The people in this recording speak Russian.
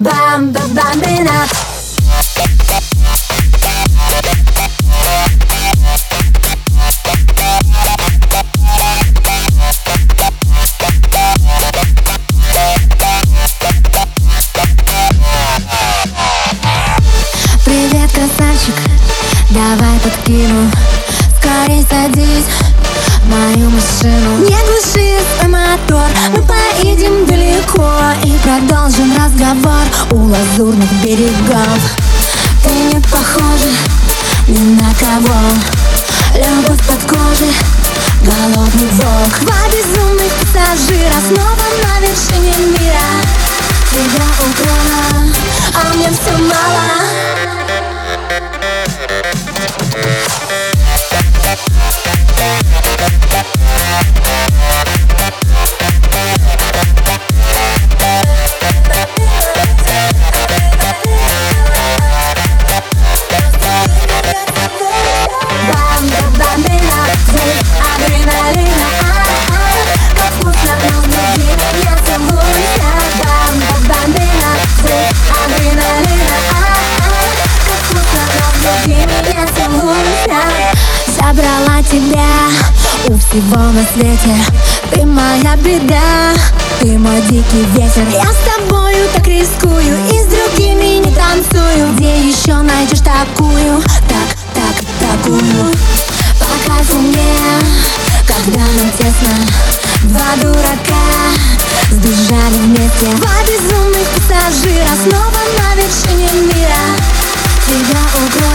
Бамба бамбина Привет, красавчик, давай подкину. Скорей садись в мою машину. Не разговор у лазурных берегов. Ты не похожа ни на кого. Любовь под кожей, голодный волк Два безумных у всего на свете Ты моя беда, ты мой дикий ветер. Я с тобою так рискую и с другими не танцую. Где еще найдешь такую, так, так, такую. По кайфу мне, когда нам тесно. Два дурака сбежали вместе. Два безумных пассажира снова на вершине мира. Тебя украла,